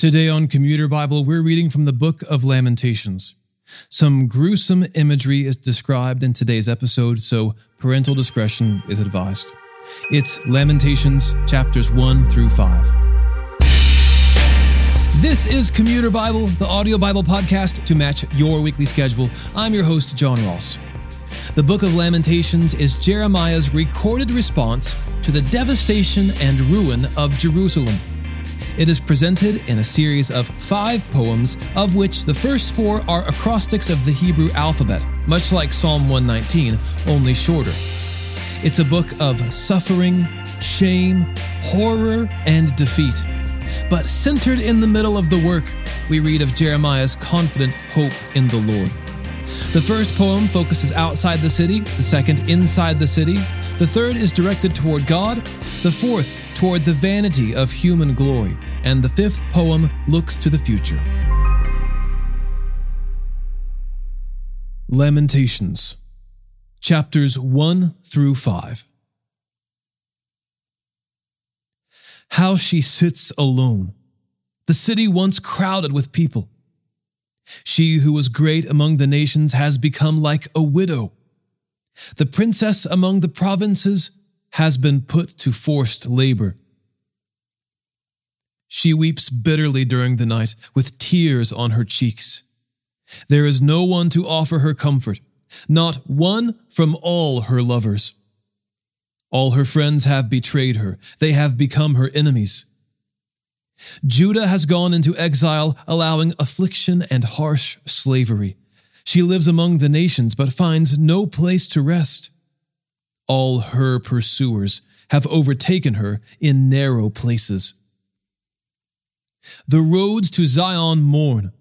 Today on Commuter Bible, we're reading from the book of Lamentations. Some gruesome imagery is described in today's episode, so parental discretion is advised. It's Lamentations chapters 1 through 5. This is Commuter Bible, the audio Bible podcast to match your weekly schedule. I'm your host, John Ross. The book of Lamentations is Jeremiah's recorded response to the devastation and ruin of Jerusalem. It is presented in a series of five poems, of which the first four are acrostics of the Hebrew alphabet, much like Psalm 119, only shorter. It's a book of suffering, shame, horror, and defeat. But centered in the middle of the work, we read of Jeremiah's confident hope in the Lord. The first poem focuses outside the city, the second inside the city, the third is directed toward God, the fourth toward the vanity of human glory, and the fifth poem looks to the future. Lamentations, chapters 1 through 5. How she sits alone, the city once crowded with people. She who was great among the nations has become like a widow. The princess among the provinces has been put to forced labor. She weeps bitterly during the night with tears on her cheeks. There is no one to offer her comfort, not one from all her lovers. All her friends have betrayed her, they have become her enemies. Judah has gone into exile, allowing affliction and harsh slavery. She lives among the nations, but finds no place to rest. All her pursuers have overtaken her in narrow places. The roads to Zion mourn,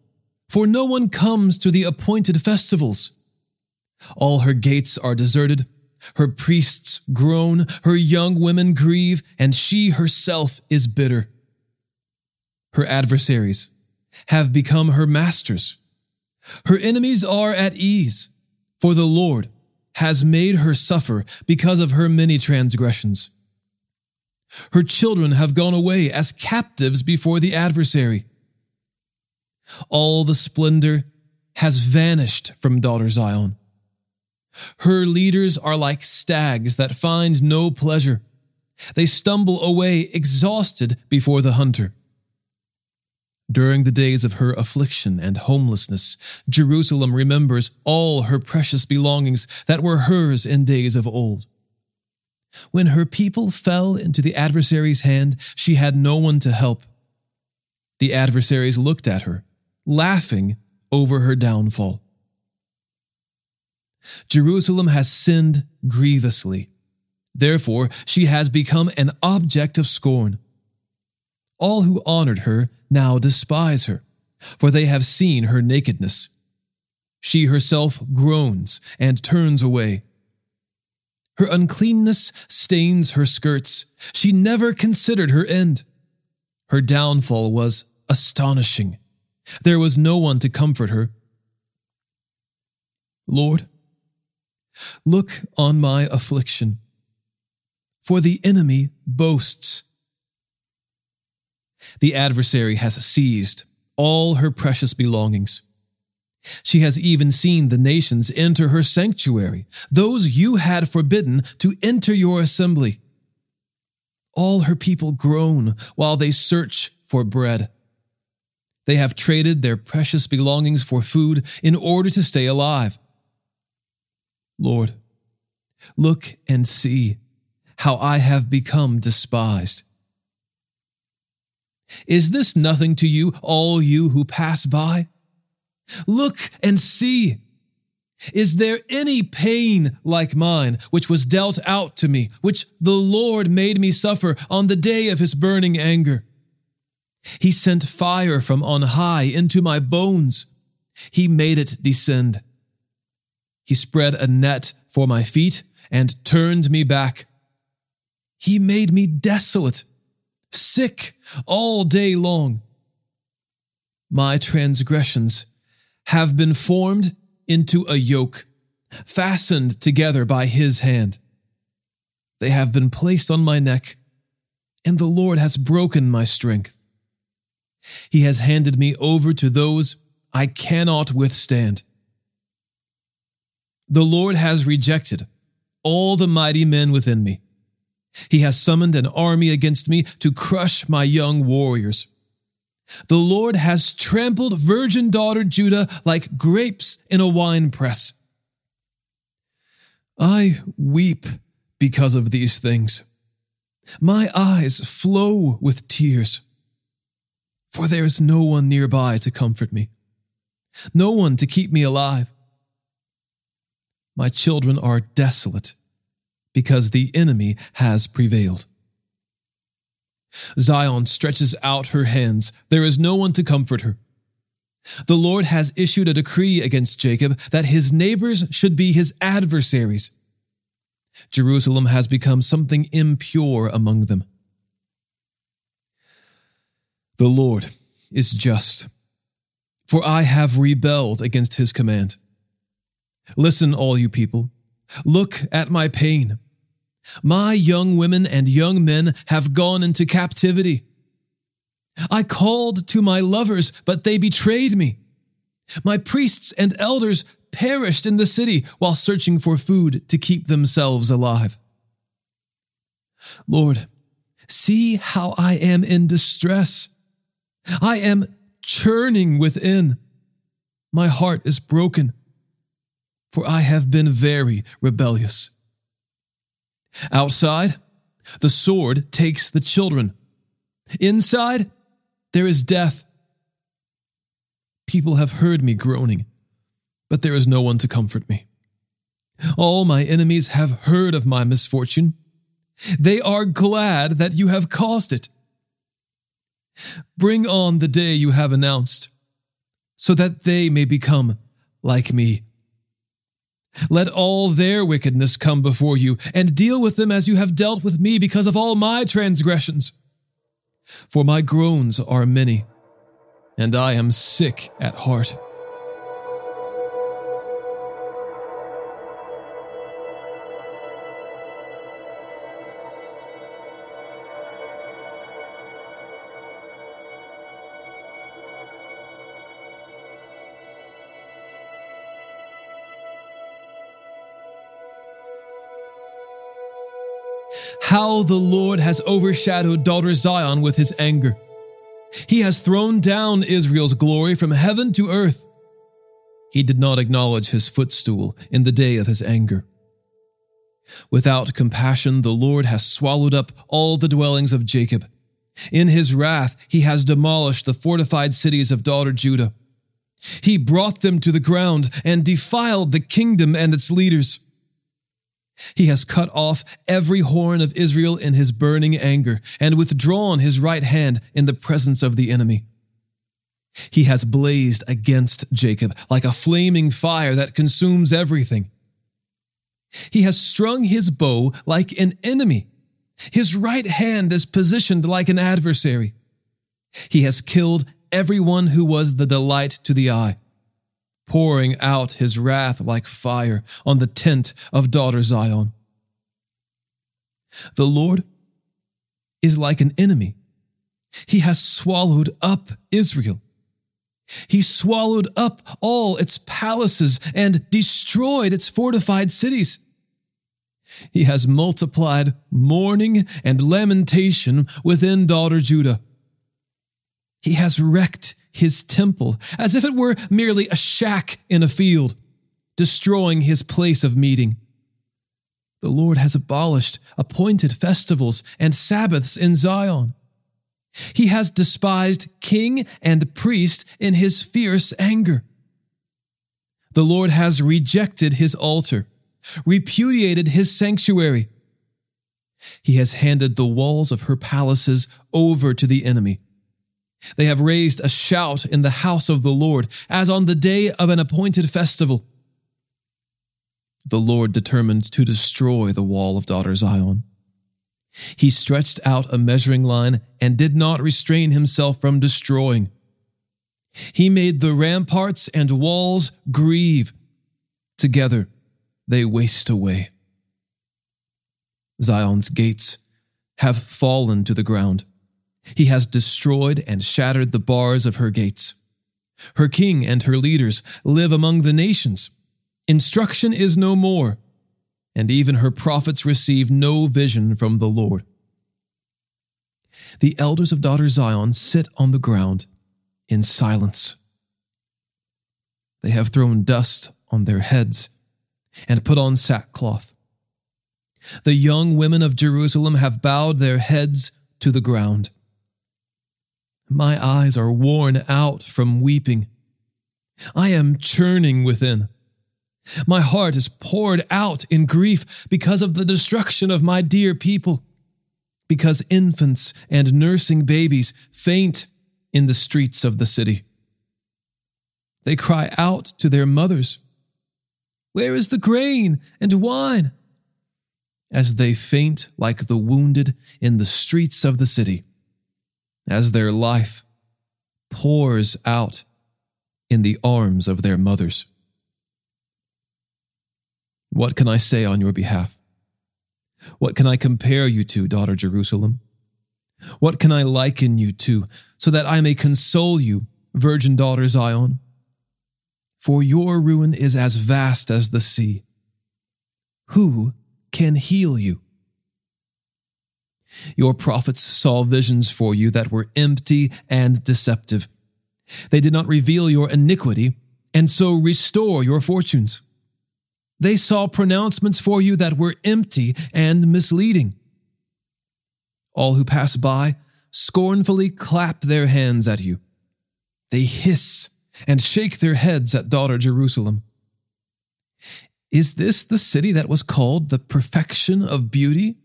for no one comes to the appointed festivals. All her gates are deserted, her priests groan, her young women grieve, and she herself is bitter. Her adversaries have become her masters. Her enemies are at ease, for the Lord has made her suffer because of her many transgressions. Her children have gone away as captives before the adversary. All the splendor has vanished from daughter Zion. Her leaders are like stags that find no pleasure. They stumble away exhausted before the hunter. During the days of her affliction and homelessness, Jerusalem remembers all her precious belongings that were hers in days of old. When her people fell into the adversary's hand, she had no one to help. The adversaries looked at her, laughing over her downfall. Jerusalem has sinned grievously. Therefore, she has become an object of scorn. All who honored her now despise her, for they have seen her nakedness. She herself groans and turns away. Her uncleanness stains her skirts. She never considered her end. Her downfall was astonishing. There was no one to comfort her. Lord, look on my affliction, for the enemy boasts. The adversary has seized all her precious belongings. She has even seen the nations enter her sanctuary, those you had forbidden to enter your assembly. All her people groan while they search for bread. They have traded their precious belongings for food in order to stay alive. Lord, look and see how I have become despised. Is this nothing to you, all you who pass by? Look and see. Is there any pain like mine, which was dealt out to me, which the Lord made me suffer on the day of his burning anger? He sent fire from on high into my bones. He made it descend. He spread a net for my feet and turned me back. He made me desolate, sick all day long. My transgressions have been formed into a yoke, fastened together by his hand. They have been placed on my neck, and the Lord has broken my strength. He has handed me over to those I cannot withstand. The Lord has rejected all the mighty men within me. He has summoned an army against me to crush my young warriors. The Lord has trampled virgin daughter Judah like grapes in a wine winepress. I weep because of these things. My eyes flow with tears, for there is no one nearby to comfort me, no one to keep me alive. My children are desolate because the enemy has prevailed. Zion stretches out her hands. There is no one to comfort her. The Lord has issued a decree against Jacob that his neighbors should be his adversaries. Jerusalem has become something impure among them. The Lord is just, for I have rebelled against his command. Listen, all you people. Look at my pain. My young women and young men have gone into captivity. I called to my lovers, but they betrayed me. My priests and elders perished in the city while searching for food to keep themselves alive. Lord, see how I am in distress. I am churning within. My heart is broken, for I have been very rebellious. Outside, the sword takes the children. Inside, there is death. People have heard me groaning, but there is no one to comfort me. All my enemies have heard of my misfortune. They are glad that you have caused it. Bring on the day you have announced, so that they may become like me. Let all their wickedness come before you, and deal with them as you have dealt with me because of all my transgressions. For my groans are many, and I am sick at heart. How the Lord has overshadowed daughter Zion with his anger. He has thrown down Israel's glory from heaven to earth. He did not acknowledge his footstool in the day of his anger. Without compassion, the Lord has swallowed up all the dwellings of Jacob. In his wrath, he has demolished the fortified cities of daughter Judah. He brought them to the ground and defiled the kingdom and its leaders. He has cut off every horn of Israel in his burning anger and withdrawn his right hand in the presence of the enemy. He has blazed against Jacob like a flaming fire that consumes everything. He has strung his bow like an enemy. His right hand is positioned like an adversary. He has killed everyone who was the delight to the eye pouring out his wrath like fire on the tent of daughter Zion. The Lord is like an enemy. He has swallowed up Israel. He swallowed up all its palaces and destroyed its fortified cities. He has multiplied mourning and lamentation within daughter Judah. He has wrecked his temple as if it were merely a shack in a field, destroying his place of meeting. The Lord has abolished appointed festivals and Sabbaths in Zion. He has despised king and priest in his fierce anger. The Lord has rejected his altar, repudiated his sanctuary. He has handed the walls of her palaces over to the enemy they have raised a shout in the house of the Lord, as on the day of an appointed festival. The Lord determined to destroy the wall of daughter Zion. He stretched out a measuring line and did not restrain himself from destroying. He made the ramparts and walls grieve. Together they waste away. Zion's gates have fallen to the ground He has destroyed and shattered the bars of her gates. Her king and her leaders live among the nations. Instruction is no more, and even her prophets receive no vision from the Lord. The elders of daughter Zion sit on the ground in silence. They have thrown dust on their heads and put on sackcloth. The young women of Jerusalem have bowed their heads to the ground. My eyes are worn out from weeping. I am churning within. My heart is poured out in grief because of the destruction of my dear people, because infants and nursing babies faint in the streets of the city. They cry out to their mothers, Where is the grain and wine? As they faint like the wounded in the streets of the city as their life pours out in the arms of their mothers. What can I say on your behalf? What can I compare you to, daughter Jerusalem? What can I liken you to, so that I may console you, virgin daughter Zion? For your ruin is as vast as the sea. Who can heal you? Your prophets saw visions for you that were empty and deceptive. They did not reveal your iniquity, and so restore your fortunes. They saw pronouncements for you that were empty and misleading. All who pass by scornfully clap their hands at you. They hiss and shake their heads at daughter Jerusalem. Is this the city that was called the perfection of beauty?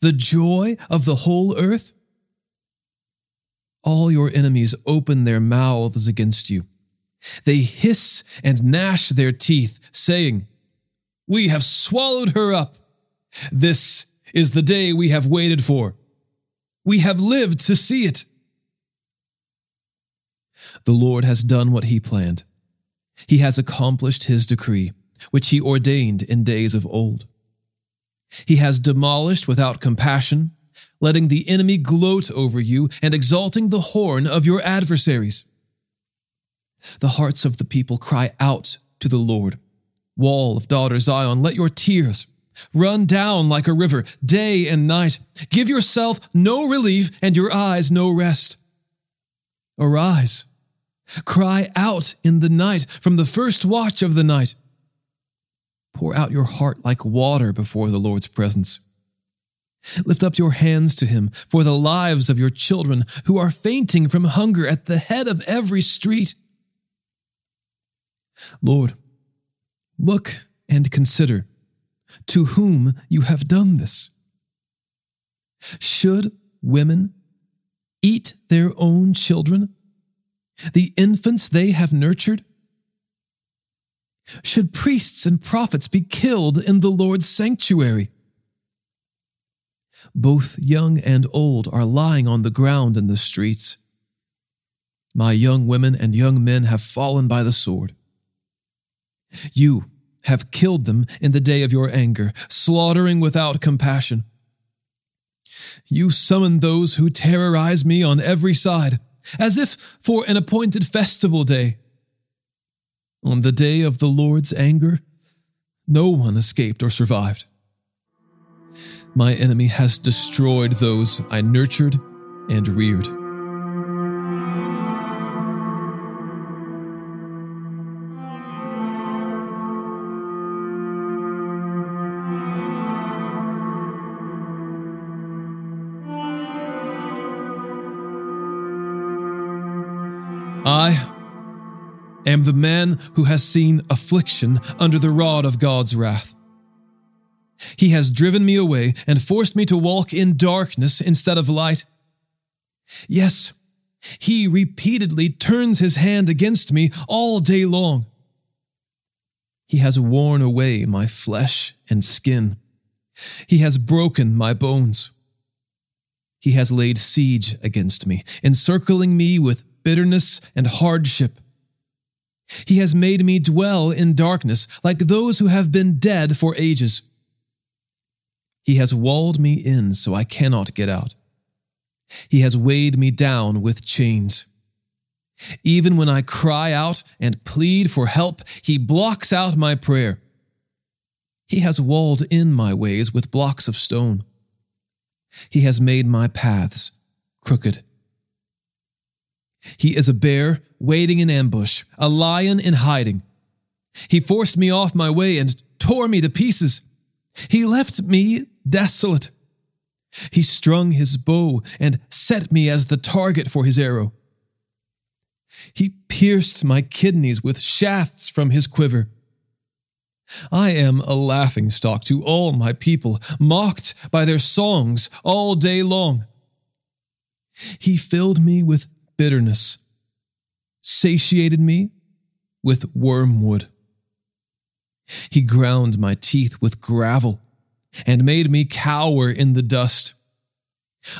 The joy of the whole earth? All your enemies open their mouths against you. They hiss and gnash their teeth, saying, We have swallowed her up. This is the day we have waited for. We have lived to see it. The Lord has done what he planned. He has accomplished his decree, which he ordained in days of old. He has demolished without compassion, letting the enemy gloat over you and exalting the horn of your adversaries. The hearts of the people cry out to the Lord. Wall of daughter Zion, let your tears run down like a river day and night. Give yourself no relief and your eyes no rest. Arise, cry out in the night from the first watch of the night. Pour out your heart like water before the Lord's presence. Lift up your hands to him for the lives of your children who are fainting from hunger at the head of every street. Lord, look and consider to whom you have done this. Should women eat their own children, the infants they have nurtured? Should priests and prophets be killed in the Lord's sanctuary? Both young and old are lying on the ground in the streets. My young women and young men have fallen by the sword. You have killed them in the day of your anger, slaughtering without compassion. You summon those who terrorize me on every side, as if for an appointed festival day. On the day of the Lord's anger, no one escaped or survived. My enemy has destroyed those I nurtured and reared. I am the man who has seen affliction under the rod of God's wrath. He has driven me away and forced me to walk in darkness instead of light. Yes, he repeatedly turns his hand against me all day long. He has worn away my flesh and skin. He has broken my bones. He has laid siege against me, encircling me with bitterness and hardship. He has made me dwell in darkness like those who have been dead for ages. He has walled me in so I cannot get out. He has weighed me down with chains. Even when I cry out and plead for help, he blocks out my prayer. He has walled in my ways with blocks of stone. He has made my paths crooked. He is a bear waiting in ambush, a lion in hiding. He forced me off my way and tore me to pieces. He left me desolate. He strung his bow and set me as the target for his arrow. He pierced my kidneys with shafts from his quiver. I am a laughing stock to all my people, mocked by their songs all day long. He filled me with bitterness, satiated me with wormwood. He ground my teeth with gravel and made me cower in the dust.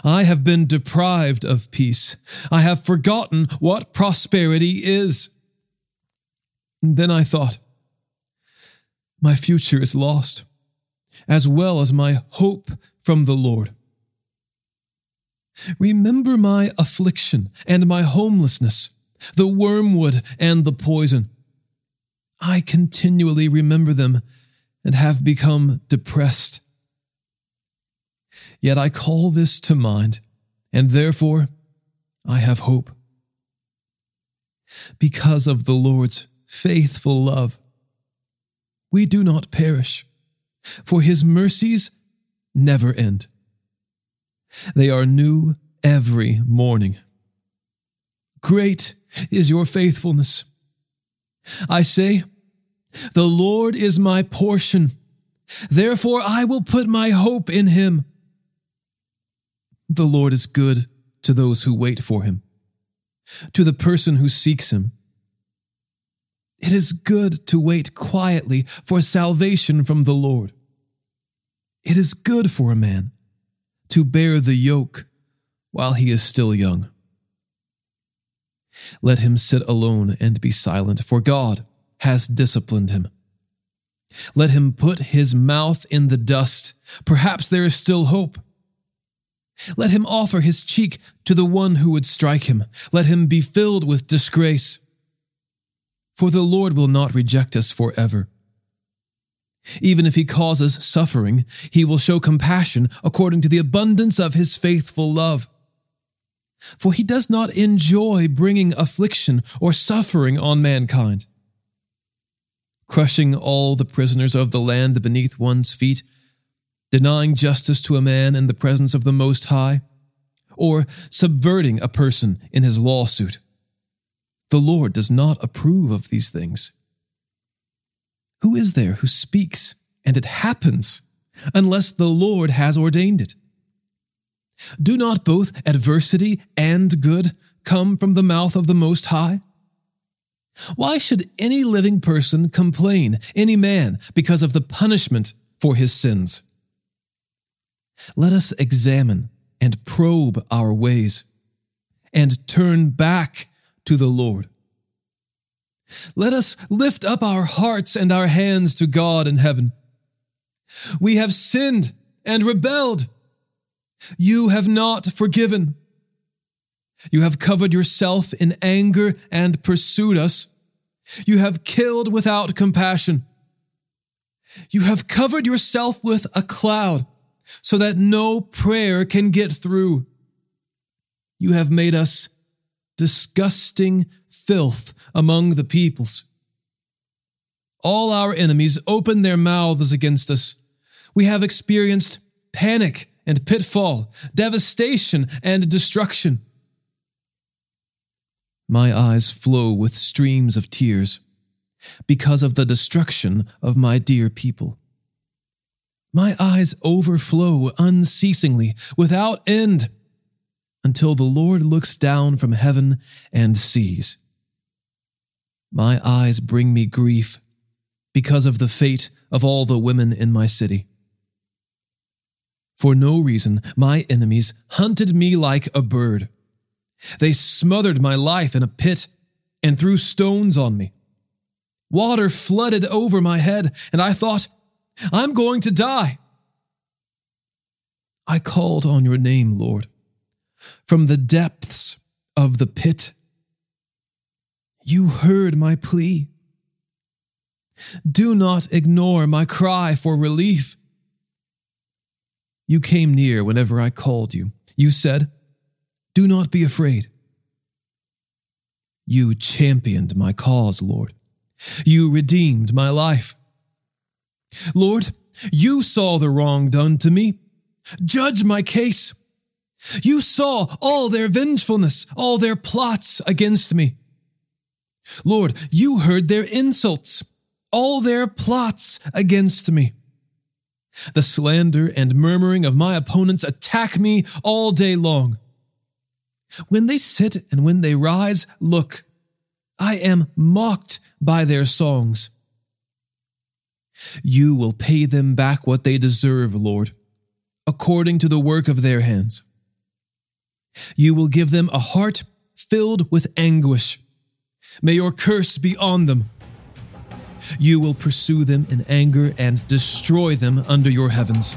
I have been deprived of peace. I have forgotten what prosperity is. Then I thought, my future is lost, as well as my hope from the Lord. Remember my affliction and my homelessness, the wormwood and the poison. I continually remember them and have become depressed. Yet I call this to mind, and therefore I have hope. Because of the Lord's faithful love, we do not perish, for his mercies never end. They are new every morning. Great is your faithfulness. I say, The Lord is my portion. Therefore, I will put my hope in him. The Lord is good to those who wait for him, to the person who seeks him. It is good to wait quietly for salvation from the Lord. It is good for a man to bear the yoke while he is still young. Let him sit alone and be silent, for God has disciplined him. Let him put his mouth in the dust. Perhaps there is still hope. Let him offer his cheek to the one who would strike him. Let him be filled with disgrace. For the Lord will not reject us forever. Even if he causes suffering, he will show compassion according to the abundance of his faithful love. For he does not enjoy bringing affliction or suffering on mankind. Crushing all the prisoners of the land beneath one's feet, denying justice to a man in the presence of the Most High, or subverting a person in his lawsuit. The Lord does not approve of these things. Who is there who speaks and it happens unless the Lord has ordained it? Do not both adversity and good come from the mouth of the Most High? Why should any living person complain, any man, because of the punishment for his sins? Let us examine and probe our ways and turn back to the Lord. Let us lift up our hearts and our hands to God in heaven. We have sinned and rebelled. You have not forgiven. You have covered yourself in anger and pursued us. You have killed without compassion. You have covered yourself with a cloud so that no prayer can get through. You have made us disgusting filth among the peoples. All our enemies open their mouths against us. We have experienced panic and pitfall, devastation and destruction. My eyes flow with streams of tears because of the destruction of my dear people. My eyes overflow unceasingly, without end, until the Lord looks down from heaven and sees. My eyes bring me grief because of the fate of all the women in my city. For no reason, my enemies hunted me like a bird. They smothered my life in a pit and threw stones on me. Water flooded over my head, and I thought, I'm going to die. I called on your name, Lord, from the depths of the pit. You heard my plea. Do not ignore my cry for relief. You came near whenever I called you. You said, Do not be afraid. You championed my cause, Lord. You redeemed my life. Lord, you saw the wrong done to me. Judge my case. You saw all their vengefulness, all their plots against me. Lord, you heard their insults, all their plots against me. The slander and murmuring of my opponents attack me all day long. When they sit and when they rise, look, I am mocked by their songs. You will pay them back what they deserve, Lord, according to the work of their hands. You will give them a heart filled with anguish. May your curse be on them. You will pursue them in anger and destroy them under your heavens.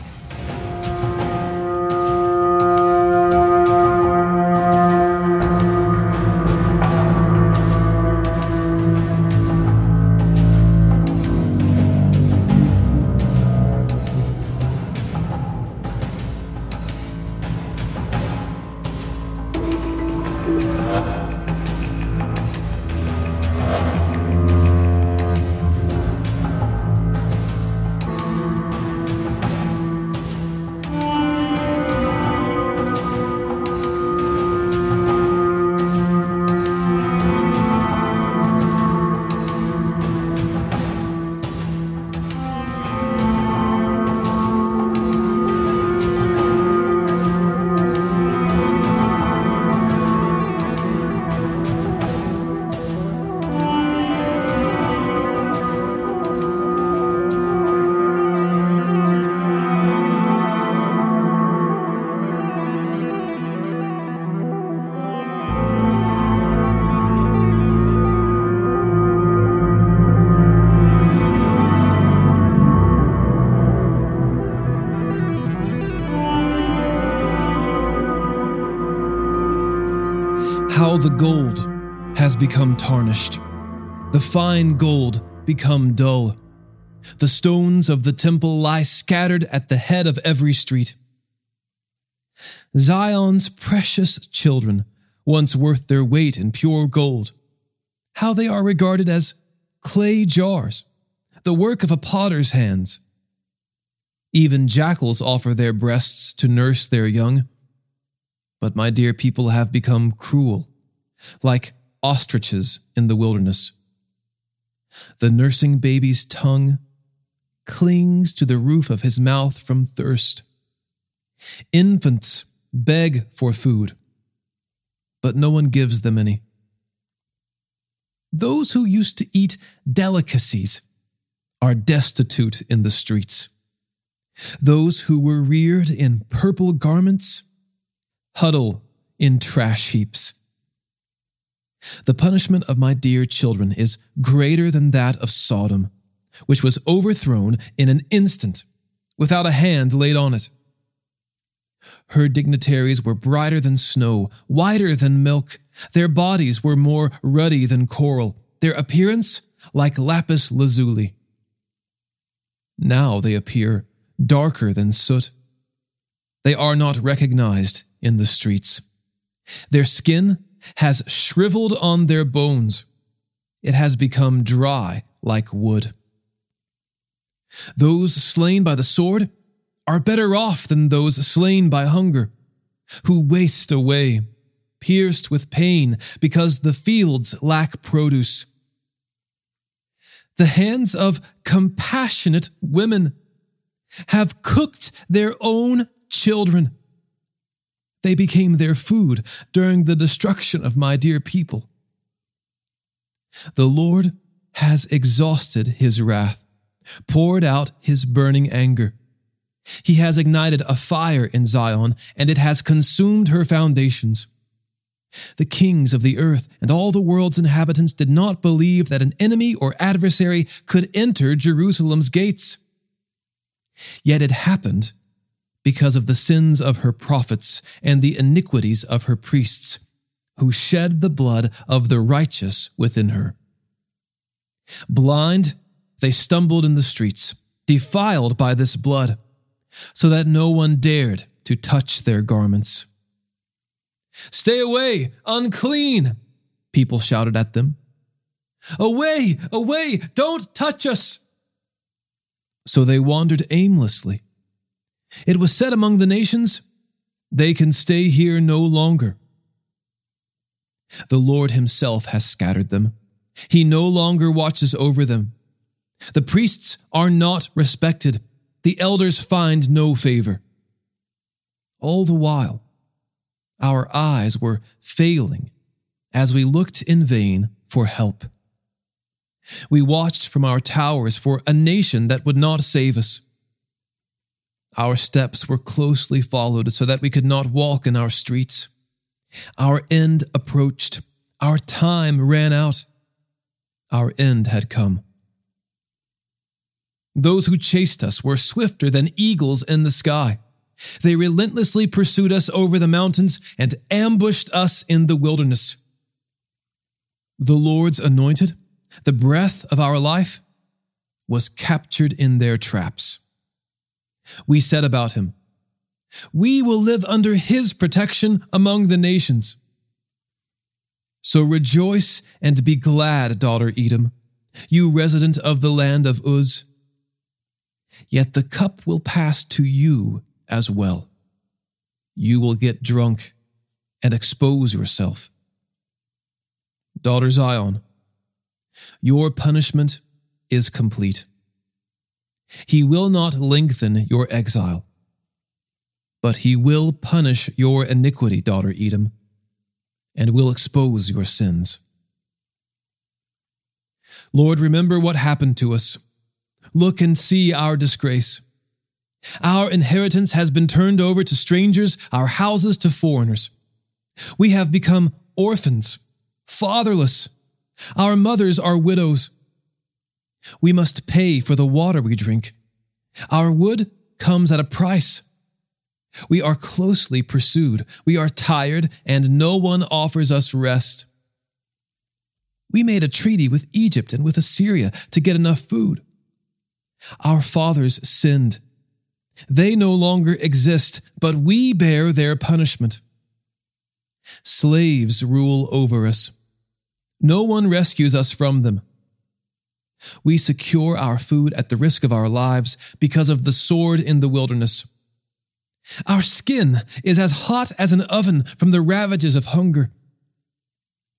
Become tarnished, the fine gold become dull. The stones of the temple lie scattered at the head of every street. Zion's precious children, once worth their weight in pure gold, how they are regarded as clay jars, the work of a potter's hands. Even jackals offer their breasts to nurse their young. But my dear people have become cruel like ostriches in the wilderness. The nursing baby's tongue clings to the roof of his mouth from thirst. Infants beg for food, but no one gives them any. Those who used to eat delicacies are destitute in the streets. Those who were reared in purple garments huddle in trash heaps. The punishment of my dear children is greater than that of Sodom, which was overthrown in an instant without a hand laid on it. Her dignitaries were brighter than snow, whiter than milk. Their bodies were more ruddy than coral, their appearance like lapis lazuli. Now they appear darker than soot. They are not recognized in the streets. Their skin has shriveled on their bones. It has become dry like wood. Those slain by the sword are better off than those slain by hunger, who waste away, pierced with pain because the fields lack produce. The hands of compassionate women have cooked their own children they became their food during the destruction of my dear people. The Lord has exhausted his wrath, poured out his burning anger. He has ignited a fire in Zion, and it has consumed her foundations. The kings of the earth and all the world's inhabitants did not believe that an enemy or adversary could enter Jerusalem's gates. Yet it happened because of the sins of her prophets and the iniquities of her priests, who shed the blood of the righteous within her. Blind, they stumbled in the streets, defiled by this blood, so that no one dared to touch their garments. Stay away, unclean! People shouted at them. Away, away, don't touch us! So they wandered aimlessly. It was said among the nations, They can stay here no longer. The Lord Himself has scattered them. He no longer watches over them. The priests are not respected. The elders find no favor. All the while, our eyes were failing as we looked in vain for help. We watched from our towers for a nation that would not save us. Our steps were closely followed so that we could not walk in our streets. Our end approached. Our time ran out. Our end had come. Those who chased us were swifter than eagles in the sky. They relentlessly pursued us over the mountains and ambushed us in the wilderness. The Lord's anointed, the breath of our life, was captured in their traps. We said about him, We will live under his protection among the nations. So rejoice and be glad, daughter Edom, you resident of the land of Uz. Yet the cup will pass to you as well. You will get drunk and expose yourself. Daughter Zion, your punishment is complete. He will not lengthen your exile, but he will punish your iniquity, daughter Edom, and will expose your sins. Lord, remember what happened to us. Look and see our disgrace. Our inheritance has been turned over to strangers, our houses to foreigners. We have become orphans, fatherless. Our mothers are widows. We must pay for the water we drink. Our wood comes at a price. We are closely pursued. We are tired, and no one offers us rest. We made a treaty with Egypt and with Assyria to get enough food. Our fathers sinned. They no longer exist, but we bear their punishment. Slaves rule over us. No one rescues us from them. We secure our food at the risk of our lives because of the sword in the wilderness. Our skin is as hot as an oven from the ravages of hunger.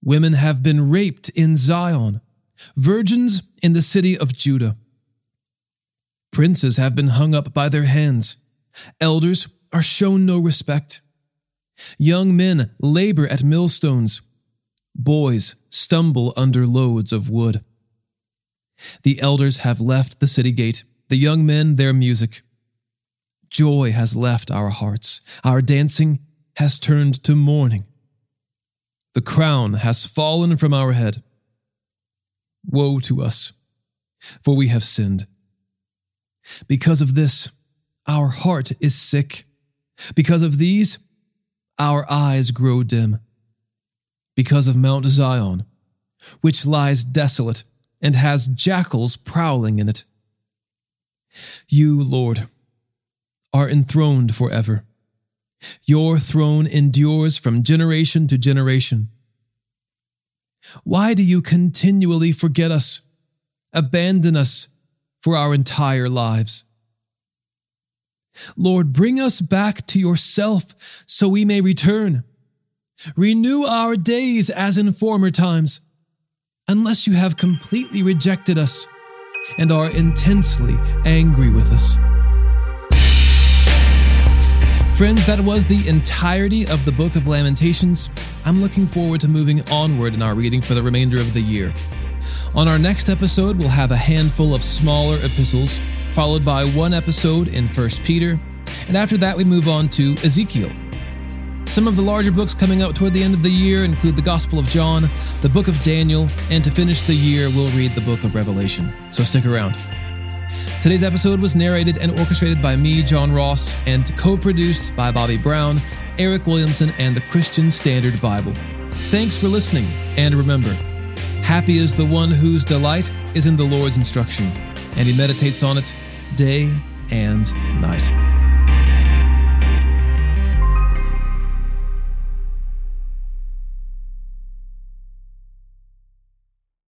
Women have been raped in Zion, virgins in the city of Judah. Princes have been hung up by their hands. Elders are shown no respect. Young men labor at millstones. Boys stumble under loads of wood. The elders have left the city gate, the young men their music. Joy has left our hearts. Our dancing has turned to mourning. The crown has fallen from our head. Woe to us, for we have sinned. Because of this, our heart is sick. Because of these, our eyes grow dim. Because of Mount Zion, which lies desolate and has jackals prowling in it. You, Lord, are enthroned forever. Your throne endures from generation to generation. Why do you continually forget us, abandon us for our entire lives? Lord, bring us back to yourself so we may return. Renew our days as in former times, unless you have completely rejected us and are intensely angry with us. Friends, that was the entirety of the Book of Lamentations. I'm looking forward to moving onward in our reading for the remainder of the year. On our next episode, we'll have a handful of smaller epistles, followed by one episode in 1 Peter, and after that, we move on to Ezekiel. Some of the larger books coming out toward the end of the year include the Gospel of John, the Book of Daniel, and to finish the year, we'll read the Book of Revelation. So stick around. Today's episode was narrated and orchestrated by me, John Ross, and co produced by Bobby Brown, Eric Williamson, and the Christian Standard Bible. Thanks for listening, and remember happy is the one whose delight is in the Lord's instruction, and he meditates on it day and night.